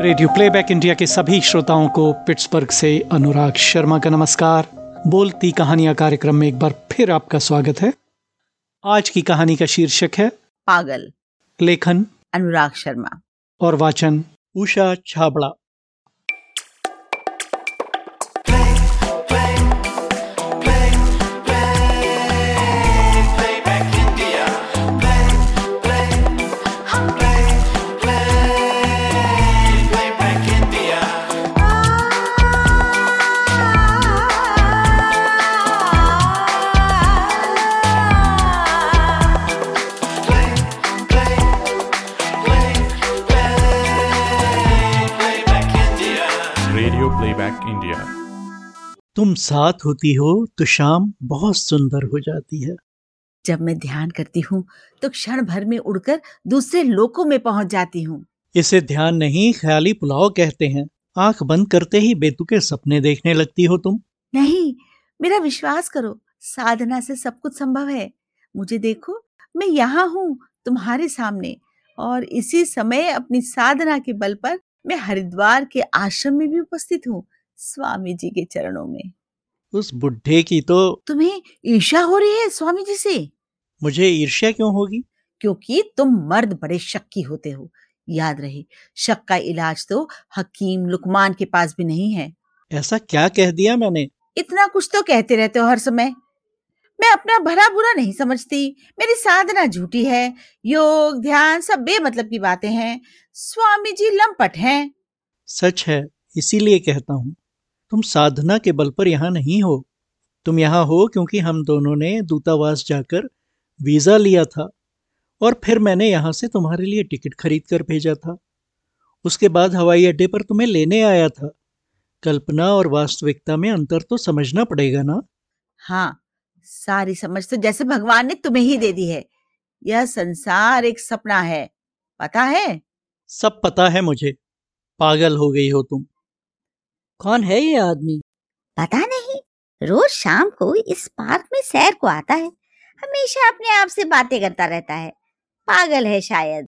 Radio playback India के सभी श्रोताओं को पिट्सबर्ग से अनुराग शर्मा का नमस्कार। बोलती कहानियाँ कार्यक्रम में एक बार फिर आपका स्वागत है। आज की कहानी का शीर्षक है पागल। लेखन अनुराग शर्मा। और वाचन उषा छाबड़ा। प्लेबैक इंडिया तुम साथ होती हो तो शाम बहुत सुंदर हो जाती है। जब मैं ध्यान करती हूँ तो क्षण भर में उड़कर दूसरे लोकों में पहुँच जाती हूँ। इसे ध्यान नहीं ख्याली पुलाव कहते हैं। आँख बंद करते ही बेतुके सपने देखने लगती हो तुम। नहीं मेरा विश्वास करो साधना से सब कुछ संभव है। मुझे देखो मैं यहाँ हूँ तुम्हारे सामने और इसी समय अपनी साधना के बल पर मैं हरिद्वार के आश्रम में भी उपस्थित हूँ स्वामी जी के चरणों में। उस बुढ़े की तो तुम्हें ईर्ष्या हो रही है स्वामी जी से? मुझे ईर्ष्या क्यों होगी? क्योंकि तुम मर्द बड़े शक्की होते हो। याद रहे शक का इलाज तो हकीम लुकमान के पास भी नहीं है। ऐसा क्या कह दिया मैंने? इतना कुछ तो कहते रहते हो हर समय। मैं अपना भला बुरा नहीं समझती। मेरी साधना झूठी है। योग ध्यान सब बेमतलब की बातें हैं। स्वामी जी लंपट हैं। सच है इसीलिए कहता हूँ तुम साधना के बल पर यहाँ नहीं हो। तुम यहाँ हो क्योंकि हम दोनों ने दूतावास जाकर वीज़ा लिया था और फिर मैंने यहाँ से तुम्हारे लिए टिकट खरीद कर भेजा था। उसके बाद हवाई अड्डे पर तुम्हें लेने आया था। कल्पना और वास्तविकता में अंतर तो समझना पड़ेगा ना? हाँ सारी समझ तो जैसे भगवान ने तुम्हें ही दे दी है। यह संसार एक सपना है पता है? सब पता है मुझे। पागल हो गई हो तुम। कौन है ये आदमी? पता नहीं। रोज शाम को इस पार्क में सैर को आता है। हमेशा अपने आप से बातें करता रहता है। पागल है शायद।